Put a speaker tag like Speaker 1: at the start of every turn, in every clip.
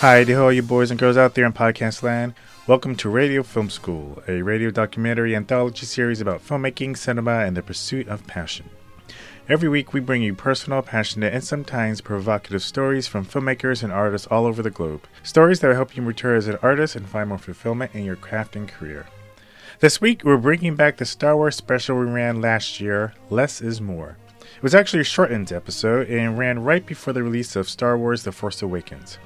Speaker 1: Hi, to all you boys and girls out there in podcast land. Welcome to Radio Film School, a radio documentary anthology series about filmmaking, cinema, and the pursuit of passion. Every week, we bring you personal, passionate, and sometimes provocative stories from filmmakers and artists all over the globe. Stories that will help you mature as an artist and find more fulfillment in your crafting career. This week, we're bringing back the Star Wars special we ran last year, Less is More. It was actually a shortened episode and ran right before the release of Star Wars The Force Awakens.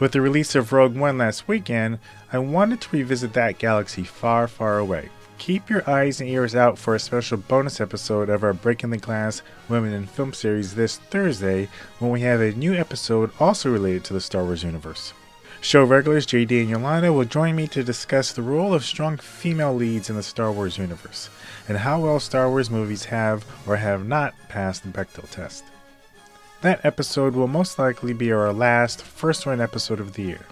Speaker 1: With the release of Rogue One last weekend, I wanted to revisit that galaxy far, far away. Keep your eyes and ears out for a special bonus episode of our Breaking the Glass Women in Film series this Thursday when we have a new episode also related to the Star Wars universe. Show regulars JD and Yolanda will join me to discuss the role of strong female leads in the Star Wars universe and how well Star Wars movies have or have not passed the Bechdel test. That episode will most likely be our last first run episode of the year.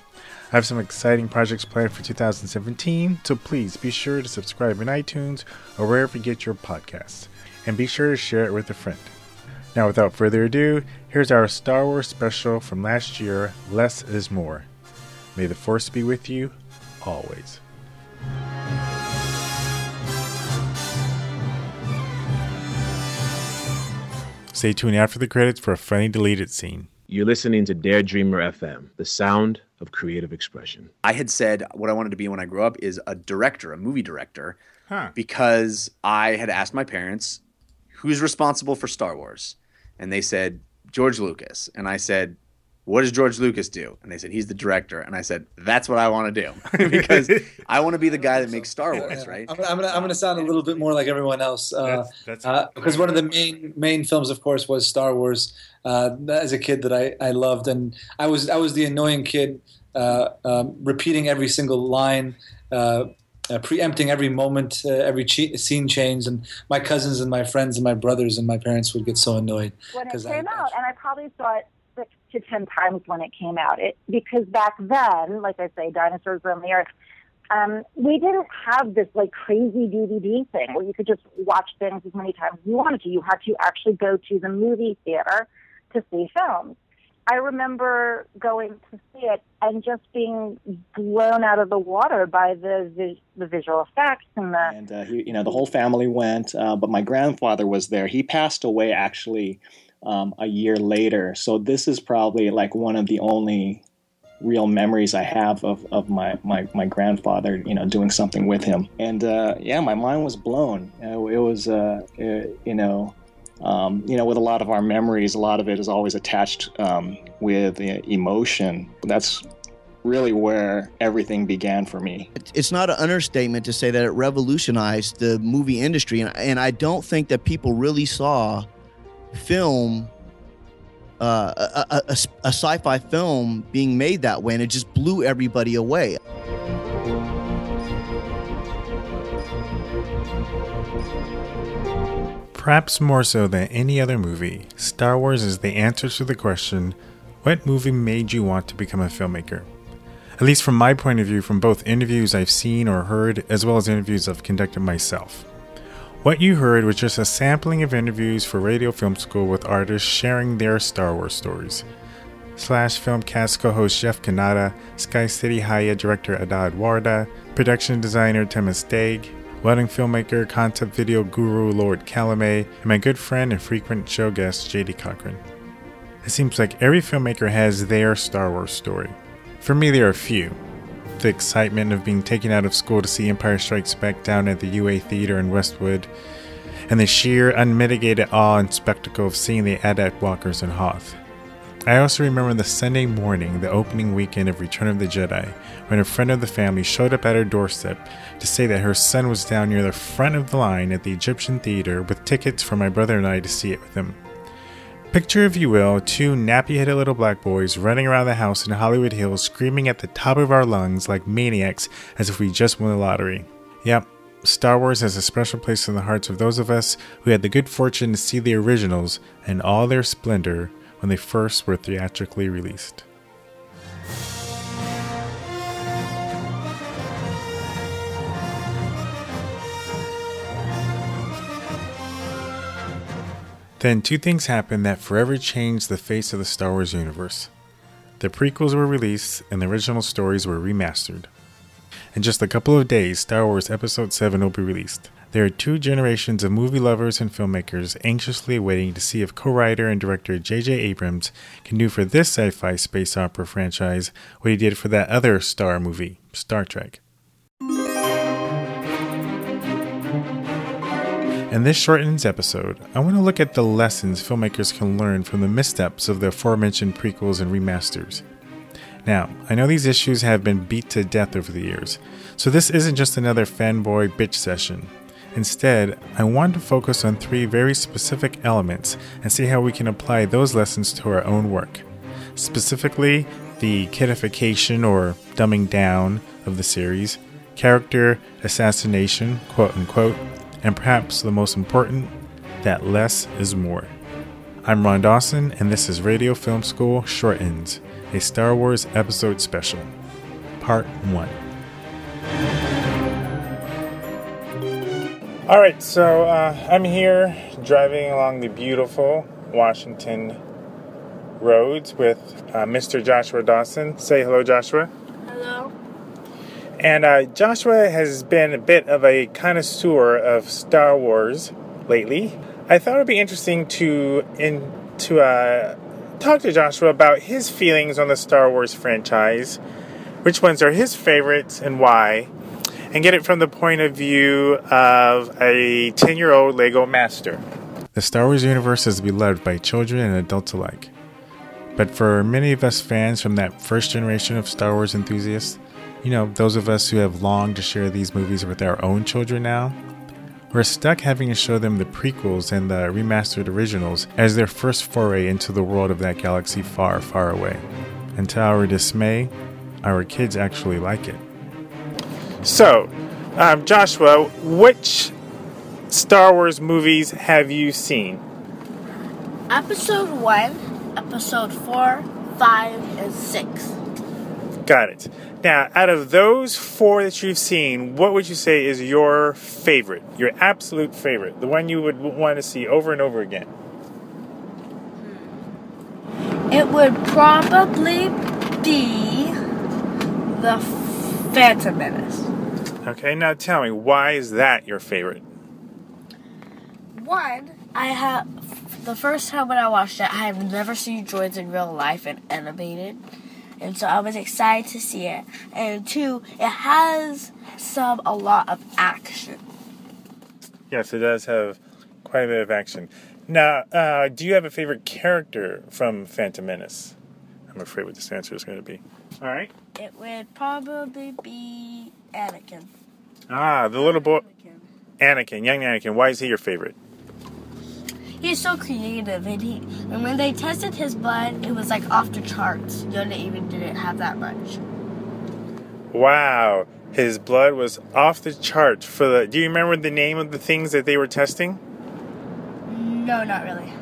Speaker 1: I have some exciting projects planned for 2017, so please be sure to subscribe in iTunes or wherever you get your podcasts. And be sure to share it with a friend. Now, without further ado, here's our Star Wars special from last year Less is More. May the Force be with you always. Stay tuned after the credits for a funny deleted scene.
Speaker 2: You're listening to Dare Dreamer FM, the sound of creative expression.
Speaker 3: I had said what I wanted to be when I grew up is a director, a movie director,
Speaker 1: Huh.
Speaker 3: because I had asked my parents, who's responsible for Star Wars? And they said, George Lucas. And I said, what does George Lucas do? And they said, he's the director. And I said, that's what I want to do because I want to be the guy that makes Star Wars, right?
Speaker 4: I'm, gonna- I'm gonna I'm gonna sound a little bit more like everyone else. Uh,
Speaker 1: That's- that's-
Speaker 4: uh, because one of the main main films, of course, was Star Wars. Uh, as a kid, that I, I loved, and I was I was the annoying kid, uh, um, repeating every single line. Uh, uh, preempting every moment, uh, every che- scene change, and my cousins and my friends and my brothers and my parents would get so annoyed.
Speaker 5: when it
Speaker 4: 'Cause I-
Speaker 5: came out, and I probably saw it six to ten times when it came out. It because back then, like I say, dinosaurs roamed the earth. Um, we didn't have this like crazy DVD thing where you could just watch things as many times as you wanted to. You had to actually go to the movie theater to see films. I remember going to see it and just being blown out of the water by the vis- the visual effects and the
Speaker 6: and uh, he, you know the whole family went uh, but my grandfather was there he passed away actually um, a year later so this is probably like one of the only real memories i have of, of my, my, my grandfather you know doing something with him and uh, yeah my mind was blown Uh, it was uh, uh, you know um, you know, with a lot of our memories, a lot of it is always attached um, with emotion. That's really where everything began for me.
Speaker 7: It's not an understatement to say that it revolutionized the movie industry, and, and I don't think that people really saw film, uh, a, a, a, a sci-fi film being made that way, and it just blew everybody away.
Speaker 1: Perhaps more so than any other movie, Star Wars is the answer to the question what movie made you want to become a filmmaker? At least from my point of view, from both interviews I've seen or heard, as well as interviews I've conducted myself. What you heard was just a sampling of interviews for Radio Film School with artists sharing their Star Wars stories. Slash Filmcast co host Jeff Cannata, Sky City Haya director Adad Warda, production designer Temis Daig, wedding filmmaker, concept video guru Lloyd Calumet, and my good friend and frequent show guest JD Cochran. It seems like every filmmaker has their Star Wars story. For me, there are a few. The excitement of being taken out of school to see Empire Strikes Back down at the UA Theater in Westwood, and the sheer unmitigated awe and spectacle of seeing the AT-AT Walkers in Hoth. I also remember the Sunday morning, the opening weekend of Return of the Jedi, when a friend of the family showed up at her doorstep to say that her son was down near the front of the line at the Egyptian Theater with tickets for my brother and I to see it with him. Picture, if you will, two nappy headed little black boys running around the house in Hollywood Hills screaming at the top of our lungs like maniacs as if we just won the lottery. Yep, Star Wars has a special place in the hearts of those of us who had the good fortune to see the originals in all their splendor when they first were theatrically released. Then two things happened that forever changed the face of the Star Wars universe. The prequels were released and the original stories were remastered. In just a couple of days, Star Wars Episode 7 will be released. There are two generations of movie lovers and filmmakers anxiously waiting to see if co writer and director J.J. Abrams can do for this sci fi space opera franchise what he did for that other star movie, Star Trek. In this shortened episode, I want to look at the lessons filmmakers can learn from the missteps of the aforementioned prequels and remasters. Now, I know these issues have been beat to death over the years, so this isn't just another fanboy bitch session. Instead, I want to focus on three very specific elements and see how we can apply those lessons to our own work. Specifically, the kidification or dumbing down of the series, character assassination, quote unquote, and perhaps the most important, that less is more. I'm Ron Dawson, and this is Radio Film School Short Ends, a Star Wars episode special, Part 1. All right, so uh, I'm here driving along the beautiful Washington roads with uh, Mr. Joshua Dawson. Say hello, Joshua.
Speaker 8: Hello.
Speaker 1: And uh, Joshua has been a bit of a connoisseur of Star Wars lately. I thought it would be interesting to in to uh, talk to Joshua about his feelings on the Star Wars franchise, which ones are his favorites and why, and get it from the point of view of a 10 year old Lego master. The Star Wars universe is beloved by children and adults alike. But for many of us fans from that first generation of Star Wars enthusiasts, you know, those of us who have longed to share these movies with our own children now, we're stuck having to show them the prequels and the remastered originals as their first foray into the world of that galaxy far, far away. And to our dismay, our kids actually like it. So, um, Joshua, which Star Wars movies have you seen?
Speaker 8: Episode 1, Episode 4, 5, and 6.
Speaker 1: Got it. Now, out of those four that you've seen, what would you say is your favorite? Your absolute favorite? The one you would want to see over and over again? Hmm.
Speaker 8: It would probably be The Phantom Menace.
Speaker 1: Okay, now tell me, why is that your favorite?
Speaker 8: One, I have the first time when I watched it, I have never seen droids in real life and animated, and so I was excited to see it. And two, it has some a lot of action.
Speaker 1: Yes, it does have quite a bit of action. Now, uh, do you have a favorite character from Phantom Menace? I'm afraid what this answer is going to be. All right.
Speaker 8: It would probably be Anakin.
Speaker 1: Ah, the little boy,
Speaker 8: Anakin.
Speaker 1: Anakin, young Anakin. Why is he your favorite?
Speaker 8: He's so creative, and he and when they tested his blood, it was like off the charts. Yoda even didn't have that much.
Speaker 1: Wow, his blood was off the charts. For the, do you remember the name of the things that they were testing?
Speaker 8: No, not really.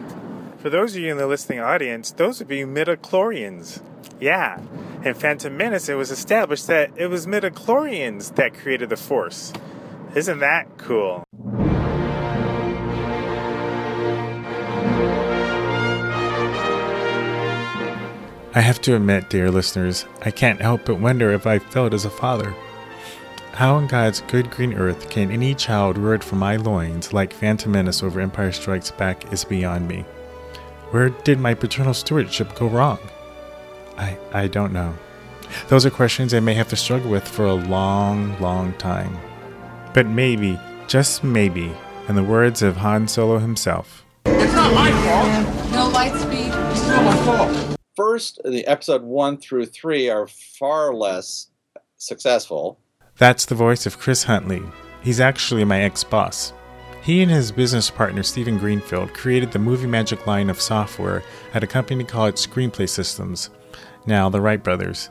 Speaker 1: For those of you in the listening audience, those would be midichlorians. Yeah, in Phantom Menace, it was established that it was midichlorians that created the Force. Isn't that cool? I have to admit, dear listeners, I can't help but wonder if I felt as a father. How on God's good green earth can any child reared from my loins like Phantom Menace over Empire Strikes Back is beyond me. Where did my paternal stewardship go wrong? I, I don't know. Those are questions I may have to struggle with for a long, long time. But maybe, just maybe, in the words of Han Solo himself,
Speaker 9: It's not my fault.
Speaker 10: No light speed.
Speaker 9: It's not my fault.
Speaker 11: First, the episode one through three are far less successful.
Speaker 1: That's the voice of Chris Huntley. He's actually my ex boss. He and his business partner Stephen Greenfield created the Movie Magic line of software at a company called Screenplay Systems, now the Write Brothers.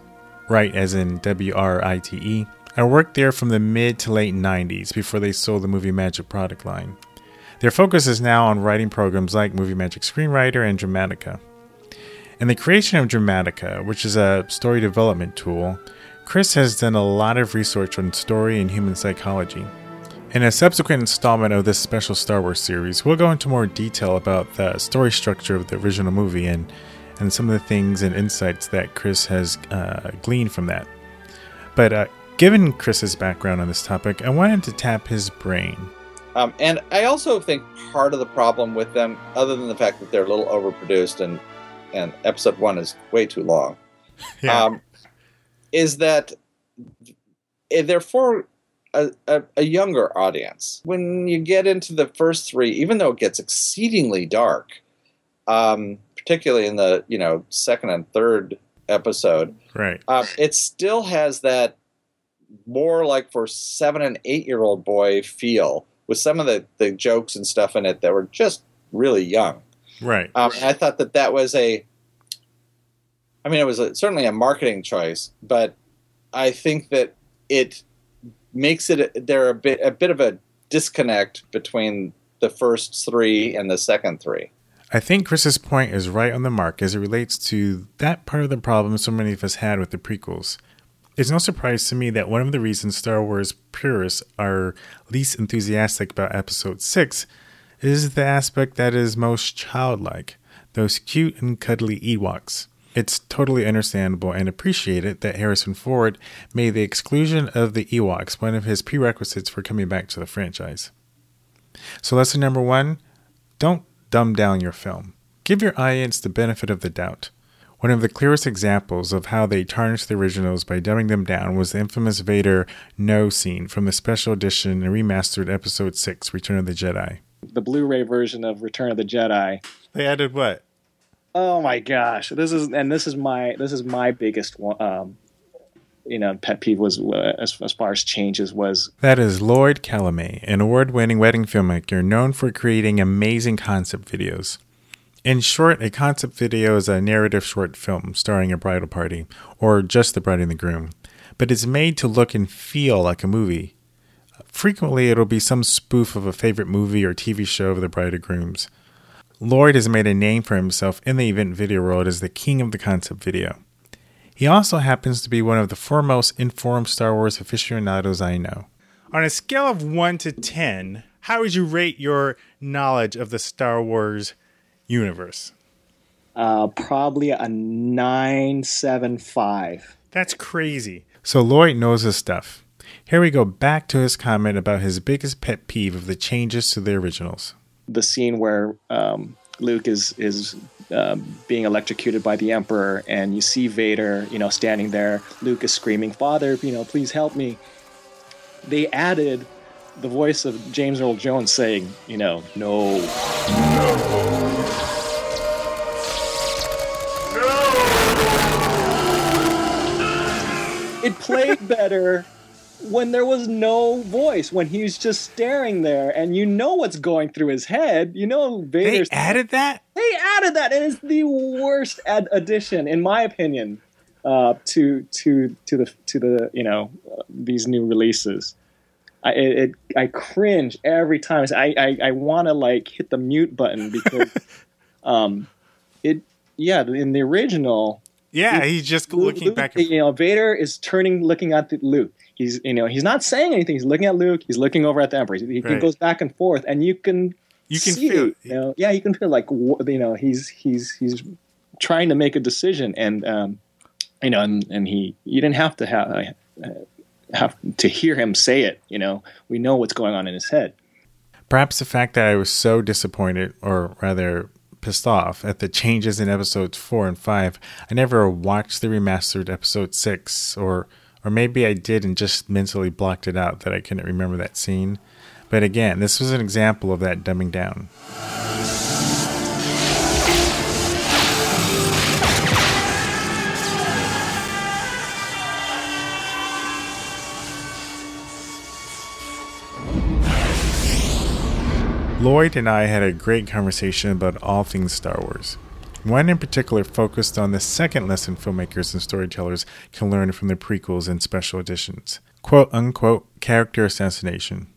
Speaker 1: Write as in W R I T E. I worked there from the mid to late 90s before they sold the Movie Magic product line. Their focus is now on writing programs like Movie Magic Screenwriter and Dramatica. In the creation of Dramatica, which is a story development tool, Chris has done a lot of research on story and human psychology. In a subsequent installment of this special Star Wars series, we'll go into more detail about the story structure of the original movie and and some of the things and insights that Chris has uh, gleaned from that. But uh, given Chris's background on this topic, I wanted to tap his brain.
Speaker 11: Um, and I also think part of the problem with them, other than the fact that they're a little overproduced and and episode one is way too long,
Speaker 1: Yeah.
Speaker 11: um, is that they're for a, a, a younger audience. When you get into the first three, even though it gets exceedingly dark, um, particularly in the you know second and third episode,
Speaker 1: Right.
Speaker 11: um, it still has that more like for seven and eight year old boy feel with some of the, the jokes and stuff in it that were just really young.
Speaker 1: Right.
Speaker 11: Um, I thought that that was a, I mean, it was a, certainly a marketing choice, but I think that it makes it there a bit a bit of a disconnect between the first three and the second three.
Speaker 1: I think Chris's point is right on the mark as it relates to that part of the problem so many of us had with the prequels. It's no surprise to me that one of the reasons Star Wars purists are least enthusiastic about Episode 6 is the aspect that is most childlike those cute and cuddly Ewoks. It's totally understandable and appreciated that Harrison Ford made the exclusion of the Ewoks one of his prerequisites for coming back to the franchise. So, lesson number one don't dumb down your film. Give your audience the benefit of the doubt. One of the clearest examples of how they tarnished the originals by dumbing them down was the infamous Vader no scene from the special edition and remastered Episode 6 Return of the Jedi.
Speaker 6: The Blu-ray version of Return of the Jedi.
Speaker 1: They added what?
Speaker 6: Oh my gosh, this is and this is my this is my biggest one. Um, you know, pet peeve was uh, as, as far as changes was
Speaker 1: That is Lloyd Calumet, an award winning wedding filmmaker known for creating amazing concept videos. In short, a concept video is a narrative short film starring a bridal party, or just the bride and the groom, but it's made to look and feel like a movie. Frequently, it'll be some spoof of a favorite movie or TV show of the bride or grooms. Lloyd has made a name for himself in the event video world as the king of the concept video. He also happens to be one of the foremost informed Star Wars aficionados I know. On a scale of 1 to 10, how would you rate your knowledge of the Star Wars universe?
Speaker 6: uh, probably a nine seven five.
Speaker 1: That's crazy. So Lloyd knows his stuff. Here we go back to his comment about his biggest pet peeve of the changes to the originals.
Speaker 6: The scene where um, Luke is is um, being electrocuted by the Emperor, and you see Vader, you know, standing there. Luke is screaming, "Father, you know, please help me." They added the voice of James Earl Jones saying, you know, "No, no. It played better when there was no voice, when he was just staring there, and you know what's going through his head. You know,
Speaker 1: They added that?
Speaker 6: They added that, and it's the worst ad- addition, in my opinion, uh, to to to the to the you know uh, these new releases. I it, it I cringe every time. I I, I want to like hit the mute button because um it yeah in the original
Speaker 1: Yeah,
Speaker 6: Luke-
Speaker 1: he's just
Speaker 6: Luke-
Speaker 1: looking
Speaker 6: Luke,
Speaker 1: back and
Speaker 6: you know Vader is turning looking at the Luke. He's you know he's not saying anything. He's looking at Luke. He's looking over at the Emperor. He, he
Speaker 1: Right.
Speaker 6: goes back and forth, and you can
Speaker 1: You can
Speaker 6: see,
Speaker 1: feel-
Speaker 6: You know, yeah, you can feel like you know he's he's he's trying to make a decision, and um, you know, and, and he you didn't have to have uh, have to hear him say it. You know, we know what's going on in his head.
Speaker 1: Perhaps the fact that I was so disappointed, or rather pissed off, at the changes in episodes four and five, I never watched the remastered episode six, or or maybe I did and just mentally blocked it out that I couldn't remember that scene. But again, this was an example of that dumbing down. Lloyd and I had a great conversation about all things Star Wars. One in particular focused on the second lesson filmmakers and storytellers can learn from the prequels and special editions quote unquote character assassination.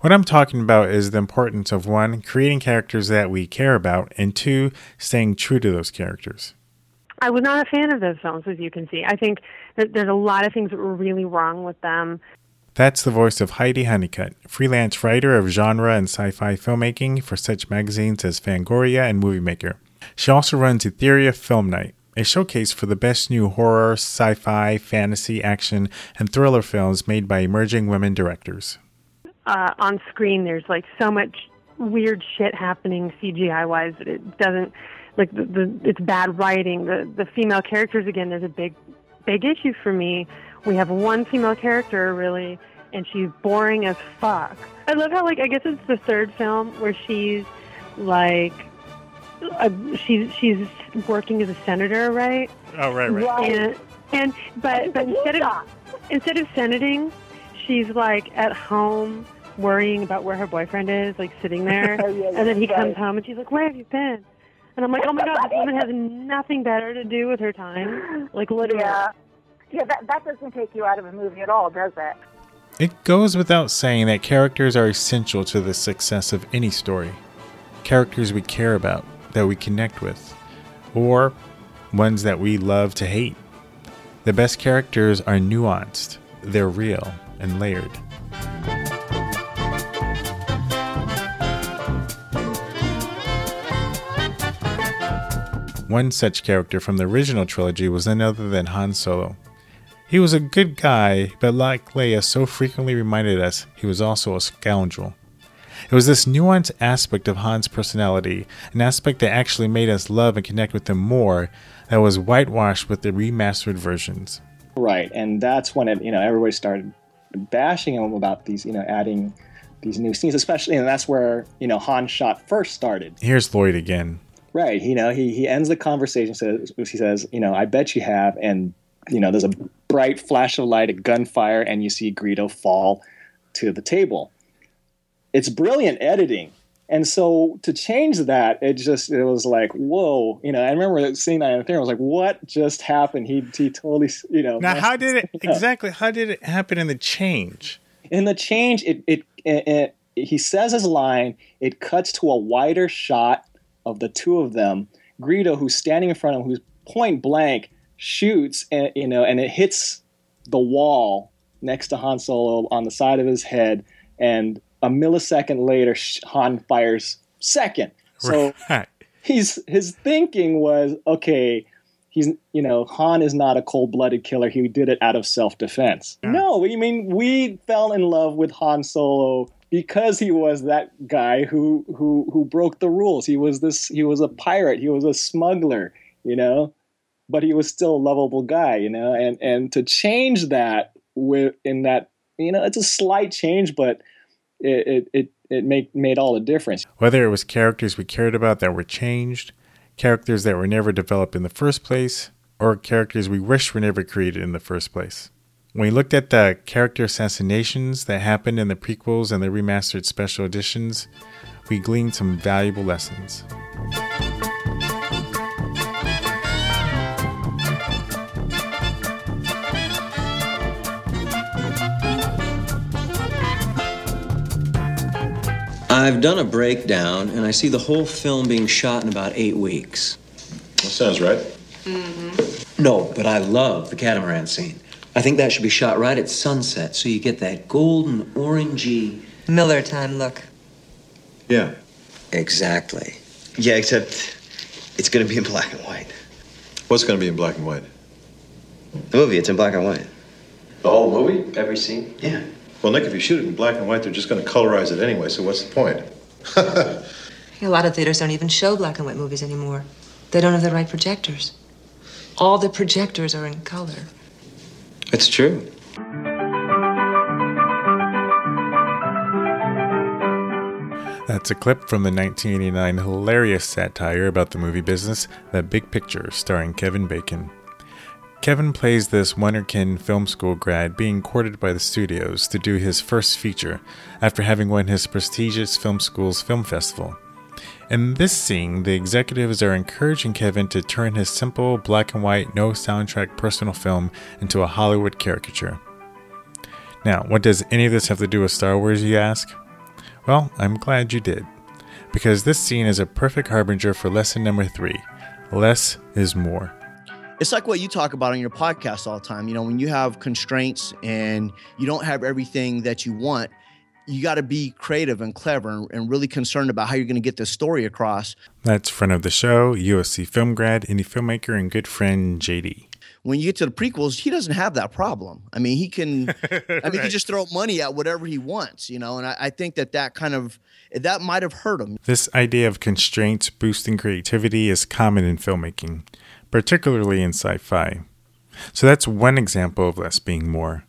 Speaker 1: What I'm talking about is the importance of one, creating characters that we care about, and two, staying true to those characters.
Speaker 10: I was not a fan of those films, as you can see. I think that there's a lot of things that were really wrong with them.
Speaker 1: That's the voice of Heidi Honeycutt, freelance writer of genre and sci fi filmmaking for such magazines as Fangoria and Movie Maker. She also runs Etheria Film Night, a showcase for the best new horror, sci fi, fantasy, action, and thriller films made by emerging women directors.
Speaker 10: Uh, on screen, there's like so much weird shit happening CGI wise that it doesn't like the, the it's bad writing. The the female characters again. There's a big big issue for me. We have one female character really, and she's boring as fuck. I love how like I guess it's the third film where she's like uh, she's she's working as a senator, right?
Speaker 1: Oh right, right.
Speaker 10: And, and but but instead of instead of senating, she's like at home worrying about where her boyfriend is, like sitting there.
Speaker 5: Oh, yeah,
Speaker 10: and then he
Speaker 5: right.
Speaker 10: comes home and she's like, "Where have you been?" And I'm like, "Oh my god, this woman has nothing better to do with her time." Like literally.
Speaker 5: Yeah. Yeah, that, that doesn't take you out of a movie at all, does it?
Speaker 1: It goes without saying that characters are essential to the success of any story. Characters we care about, that we connect with, or ones that we love to hate. The best characters are nuanced, they're real and layered. One such character from the original trilogy was none other than Han Solo. He was a good guy, but like Leia so frequently reminded us, he was also a scoundrel. It was this nuanced aspect of Han's personality, an aspect that actually made us love and connect with him more, that was whitewashed with the remastered versions.
Speaker 6: Right, and that's when it you know everybody started bashing him about these you know adding these new scenes, especially, and that's where you know Han shot first started.
Speaker 1: Here's Lloyd again.
Speaker 6: Right, you know he he ends the conversation says he says you know I bet you have, and you know there's a bright flash of light, a gunfire, and you see Greedo fall to the table. It's brilliant editing. And so to change that, it just it was like whoa, you know. I remember seeing that in the theater. I was like, "What just happened?" He he totally, you know.
Speaker 1: Now, how did it
Speaker 6: up.
Speaker 1: exactly? How did it happen in the change?
Speaker 6: in the change it, it, it, it he says his line it cuts to a wider shot of the two of them greedo who's standing in front of him who's point blank shoots and you know and it hits the wall next to han solo on the side of his head and a millisecond later han fires second. So
Speaker 1: Right.
Speaker 6: he's his thinking was okay he's you know han is not a cold-blooded killer. He did it out of self-defense. No i mean we fell in love with han solo because he was that guy who who who broke the rules. He was this he was a pirate. He was a smuggler you know but he was still a lovable guy you know and and to change that with in that you know it's a slight change but it it it, it make, made all the difference
Speaker 1: Whether it was characters we cared about that were changed, characters that were never developed in the first place, or characters we wish were never created in the first place. When we looked at the character assassinations that happened in the prequels and the remastered special editions, we gleaned some valuable lessons.
Speaker 12: I've done a breakdown, and I see the whole film being shot in about eight weeks.
Speaker 13: That sounds right. Mm-hmm.
Speaker 12: No, but I love the catamaran scene. I think that should be shot right at sunset, so you get that golden orangey.
Speaker 14: Miller time look.
Speaker 13: Yeah.
Speaker 12: Exactly.
Speaker 15: Yeah, except it's going to be in black and white.
Speaker 13: What's going to be in black and white?
Speaker 15: The movie, it's in black and white.
Speaker 13: The whole movie?
Speaker 15: Every scene? Yeah.
Speaker 13: Well, Nick, if you shoot it in black and white, they're just going to colorize it anyway, so what's the point?
Speaker 14: A lot of theaters don't even show black and white movies anymore. They don't have the right projectors. All the projectors are in color.
Speaker 15: It's true.
Speaker 1: That's a clip from the 1989 hilarious satire about the movie business, The Big Picture, starring Kevin Bacon. Kevin plays this Wonderkin Film School grad being courted by the studios to do his first feature after having won his prestigious film school's film festival. In this scene, the executives are encouraging Kevin to turn his simple black and white, no soundtrack personal film into a Hollywood caricature. Now, what does any of this have to do with Star Wars, you ask? Well, I'm glad you did. Because this scene is a perfect harbinger for lesson number three less is more.
Speaker 7: It's like what you talk about on your podcast all the time. You know, when you have constraints and you don't have everything that you want, you got to be creative and clever and, and really concerned about how you're going to get this story across.
Speaker 1: That's friend of the show, USC film grad, indie filmmaker, and good friend JD.
Speaker 7: When you get to the prequels, he doesn't have that problem. I mean, he can, I mean, he can just throw money at whatever he wants, you know. And I, I think that that kind of that might have hurt him.
Speaker 1: This idea of constraints boosting creativity is common in filmmaking, particularly in sci fi. So that's one example of less being more.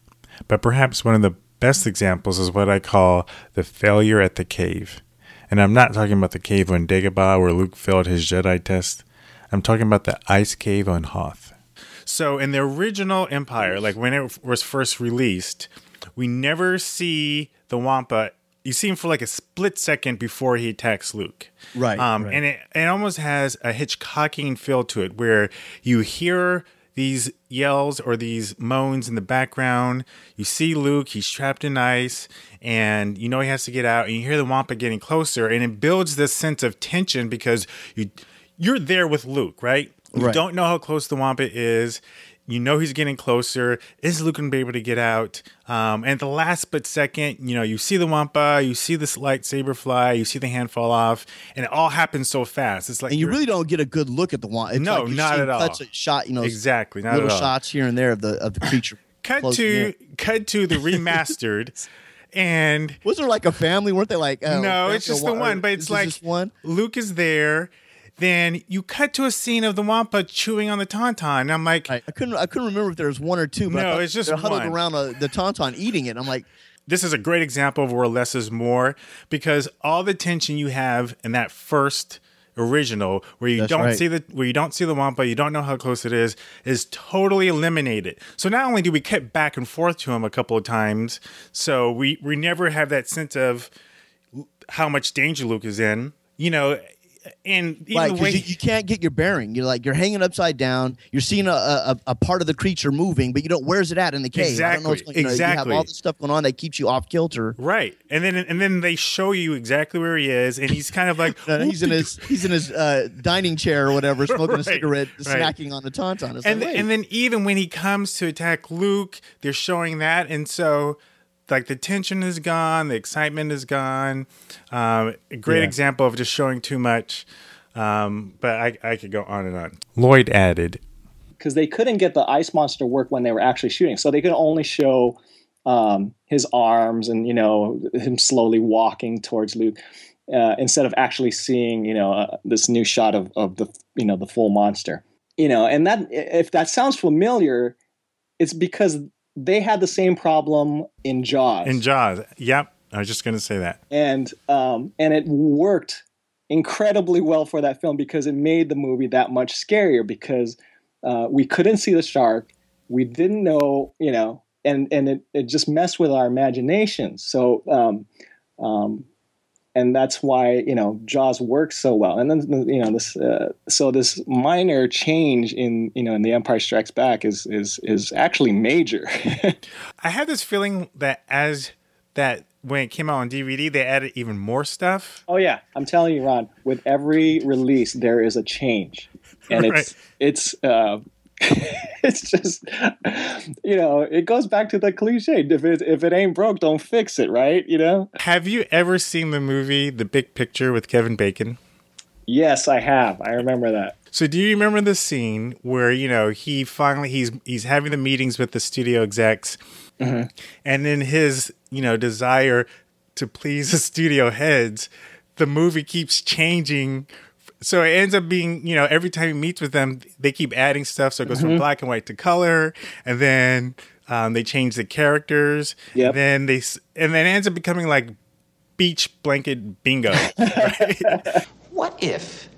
Speaker 1: But perhaps one of the best examples is what I call the failure at the cave. And I'm not talking about the cave on Dagobah where Luke failed his Jedi test. I'm talking about the ice cave on Hoth. So in the original Empire, like when it was first released, we never see the Wampa. You see him for like a split second before he attacks Luke.
Speaker 7: Right,
Speaker 1: Um,
Speaker 7: right.
Speaker 1: And it, it almost has a Hitchcockian feel to it where you hear these yells or these moans in the background. You see Luke, he's trapped in ice, and you know he has to get out, and you hear the Wampa getting closer, and it builds this sense of tension because you you're there with Luke, right? You
Speaker 7: Right.
Speaker 1: don't know how close the Wampa is. You know he's getting closer. Is Luke gonna be able to get out? Um, and the last but second, you know, you see the Wampa, you see this lightsaber fly, you see the hand fall off, and it all happens so fast. It's like
Speaker 7: And you really don't get a good look at the one. It's
Speaker 1: No,
Speaker 7: like
Speaker 1: not at all.
Speaker 7: shot, you know,
Speaker 1: Exactly, not
Speaker 7: little shots here and there of the of the creature.
Speaker 1: cut to
Speaker 7: in.
Speaker 1: cut to the remastered, and
Speaker 7: Was there like a family? Weren't they like? Oh,
Speaker 1: no, it's just the one, but it's like
Speaker 7: one.
Speaker 1: Luke is there. Then you cut to a scene of the Wampa chewing on the tauntaun. And I'm like,
Speaker 7: I couldn't I couldn't remember if there was one or two. But I
Speaker 1: No, it's just
Speaker 7: huddled around uh the tauntaun eating it. I'm like,
Speaker 1: this is a great example of where less is more because all the tension you have in that first original where you
Speaker 7: That's
Speaker 1: don't
Speaker 7: right.
Speaker 1: see the where you don't see the wampa you don't know how close it is is totally eliminated so not only do we cut back and forth to him a couple of times so we we never have that sense of how much danger luke is in you know and
Speaker 7: right, 'cause
Speaker 1: way
Speaker 7: you, you can't get your bearing. You're like you're hanging upside down. You're seeing a, a, a part of the creature moving, but you don't. Where's it at in the cave? I don't know what's
Speaker 1: Exactly,
Speaker 7: you know, You
Speaker 1: exactly.
Speaker 7: have all this stuff going on that keeps you off kilter.
Speaker 1: right and then and then they show you exactly where he is and he's kind of like
Speaker 7: Uh, he's in his he's in his uh, dining chair or whatever, smoking a cigarette,
Speaker 1: right.
Speaker 7: snacking on the tauntaun. It's
Speaker 1: and
Speaker 7: like,
Speaker 1: th- and then even when he comes to attack Luke, they're showing that, and so like the tension is gone, the excitement is gone. Um, a great
Speaker 6: Yeah.
Speaker 1: example of just showing too much. Um, but I, I could go on and on. Lloyd added,
Speaker 6: because they couldn't get the ice monster work when they were actually shooting, so they could only show um, his arms and you know him slowly walking towards Luke uh, instead of actually seeing you know uh, this new shot of of the you know the full monster. You know, and that if that sounds familiar, it's because they had the same problem in Jaws.
Speaker 1: in Jaws. Yep, I was just gonna say that.
Speaker 6: and um, and it worked incredibly well for that film because it made the movie that much scarier because uh, we couldn't see the shark, we didn't know, you know, and and it, it just messed with our imagination. So. Um, um, and that's why you know Jaws works so well. And then you know this, uh, so this minor change in you know in The Empire Strikes Back is is is actually major.
Speaker 1: I had this feeling that as that when it came out on DVD, they added even more stuff.
Speaker 6: Oh yeah, I'm telling you, Ron. With every release, there is a change, and it's it's uh, it's just you know it goes back to the cliche. If it if it ain't broke, don't fix it. Right? You know.
Speaker 1: Have you ever seen the movie The Big Picture with Kevin Bacon?
Speaker 6: Yes, I have. I remember that.
Speaker 1: So do you remember the scene where you know he finally he's he's having the meetings with the studio execs,
Speaker 6: Mm-hmm.
Speaker 1: and in his you know desire to please the studio heads, the movie keeps changing. So it ends up being you know every time he meets with them, they keep adding stuff. So it goes from
Speaker 6: Mhm.
Speaker 1: black and white to color, and then um, they change the characters.
Speaker 6: Yep.
Speaker 1: Then they and then it ends up becoming like beach blanket bingo.
Speaker 16: What if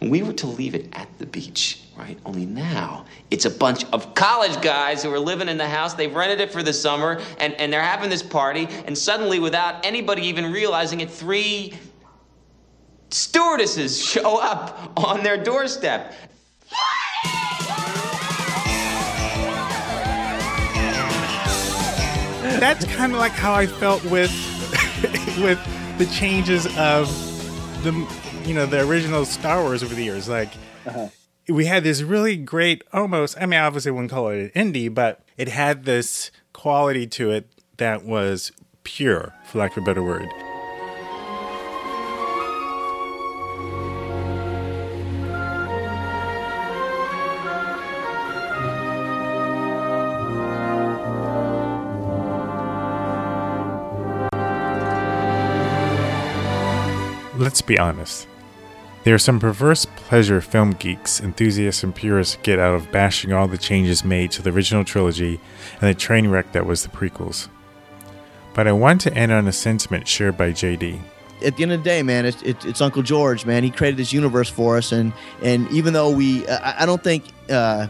Speaker 16: we were to leave it at the beach, right? Only now it's a bunch of college guys who are living in the house. They've rented it for the summer and, and they're having this party, and suddenly, without anybody even realizing it, three stewardesses show up on their doorstep.
Speaker 1: that's kind of like how I felt with with the changes of the you know the original Star Wars over the years. Like
Speaker 6: Uh-huh.
Speaker 1: we had this really great, almost. I mean, obviously, I wouldn't call it an indie, but it had this quality to it that was pure, for lack of a better word. Let's be honest. There are some perverse pleasure film geeks, enthusiasts, and purists get out of bashing all the changes made to the original trilogy and the train wreck that was the prequels. But I want to end on a sentiment shared by JD.
Speaker 7: At the end of the day, man, it's, it's, Uncle George, man. He created this universe for us, and and even though we, I, I don't think uh,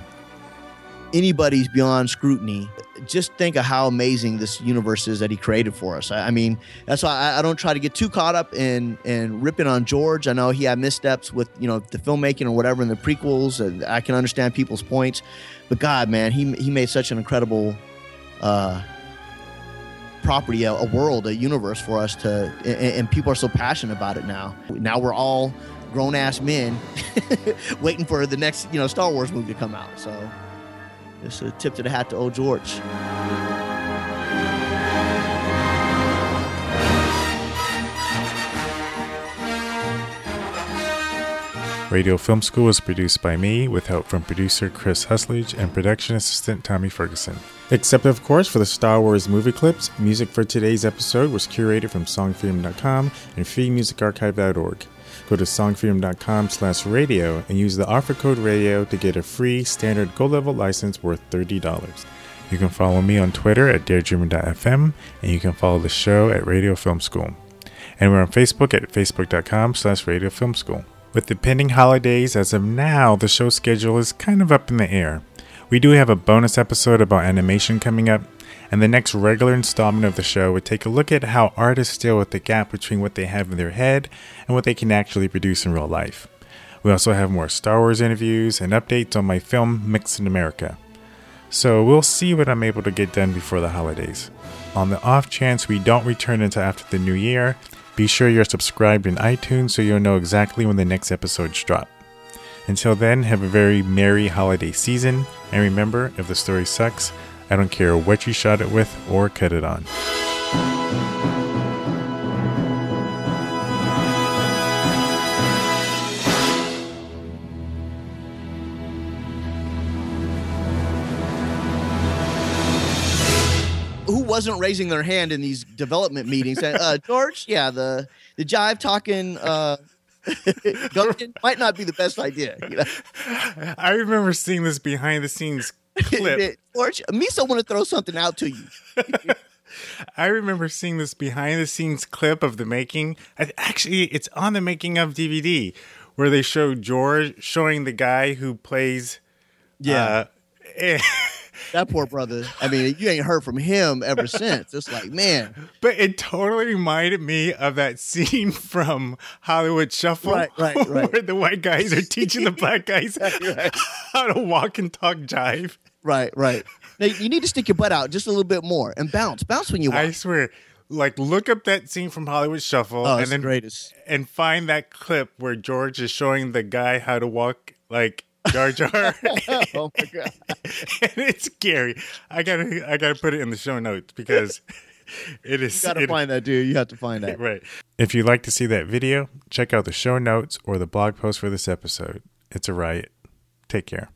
Speaker 7: anybody's beyond scrutiny. Just think of how amazing this universe is that he created for us. I, I mean, that's why I, I, don't try to get too caught up in in ripping on George. I know he had missteps with you know the filmmaking or whatever in the prequels. I can understand people's points, but God, man, he he made such an incredible. Uh, property, a, a, world, a universe for us to, and, and, people are so passionate about it now. Now we're all grown ass men waiting for the next, you know, Star Wars movie to come out. So it's a tip to the hat to old George.
Speaker 1: Radio Film School is produced by me with help from producer Chris Husledge and production assistant Tommy Ferguson. Except, of course, for the Star Wars movie clips, music for today's episode was curated from songfreedom.com and freemusicarchive.org. Go to songfreedom.com slash radio and use the offer code radio to get a free standard gold level license worth $30. You can follow me on Twitter at daredreamer.fm and you can follow the show at Radio Film School. And we're on Facebook at facebook.com slash radio film school. With the pending holidays, as of now, the show schedule is kind of up in the air. We do have a bonus episode about animation coming up, and the next regular installment of the show would take a look at how artists deal with the gap between what they have in their head and what they can actually produce in real life. We also have more Star Wars interviews and updates on my film Mixed in America. So we'll see what I'm able to get done before the holidays. On the off chance we don't return until after the new year, be sure you're subscribed in iTunes so you'll know exactly when the next episodes drop. Until then, have a very merry holiday season, and remember if the story sucks, I don't care what you shot it with or cut it on.
Speaker 7: Who wasn't raising their hand in these development meetings. Uh, George, yeah, the the jive talking uh, might not be the best idea. You know?
Speaker 1: I remember seeing this behind the scenes clip.
Speaker 7: George, Misa want to throw something out to you.
Speaker 1: I remember seeing this behind the scenes clip of the making. Actually, it's on the making of DVD where they show George showing the guy who plays.
Speaker 7: Yeah. Uh, that poor brother. I mean, you ain't heard from him ever since. It's like, man.
Speaker 1: But it totally reminded me of that scene from Hollywood Shuffle,
Speaker 7: right, right, right.
Speaker 1: where the white guys are teaching the black guys right. how to walk and talk jive.
Speaker 7: Right, right. Now you need to stick your butt out just a little bit more and bounce, bounce when you walk.
Speaker 1: I swear. Like look up that scene from Hollywood Shuffle
Speaker 7: oh,
Speaker 1: and then
Speaker 7: greatest.
Speaker 1: and find that clip where George is showing the guy how to walk like Jar Jar.
Speaker 7: oh my god!
Speaker 1: and it's scary. I gotta, I gotta put it in the show notes because it is.
Speaker 7: You gotta
Speaker 1: it,
Speaker 7: find that, dude. You have to find that.
Speaker 1: Right. If you'd like to see that video, check out the show notes or the blog post for this episode. It's a riot. Take care.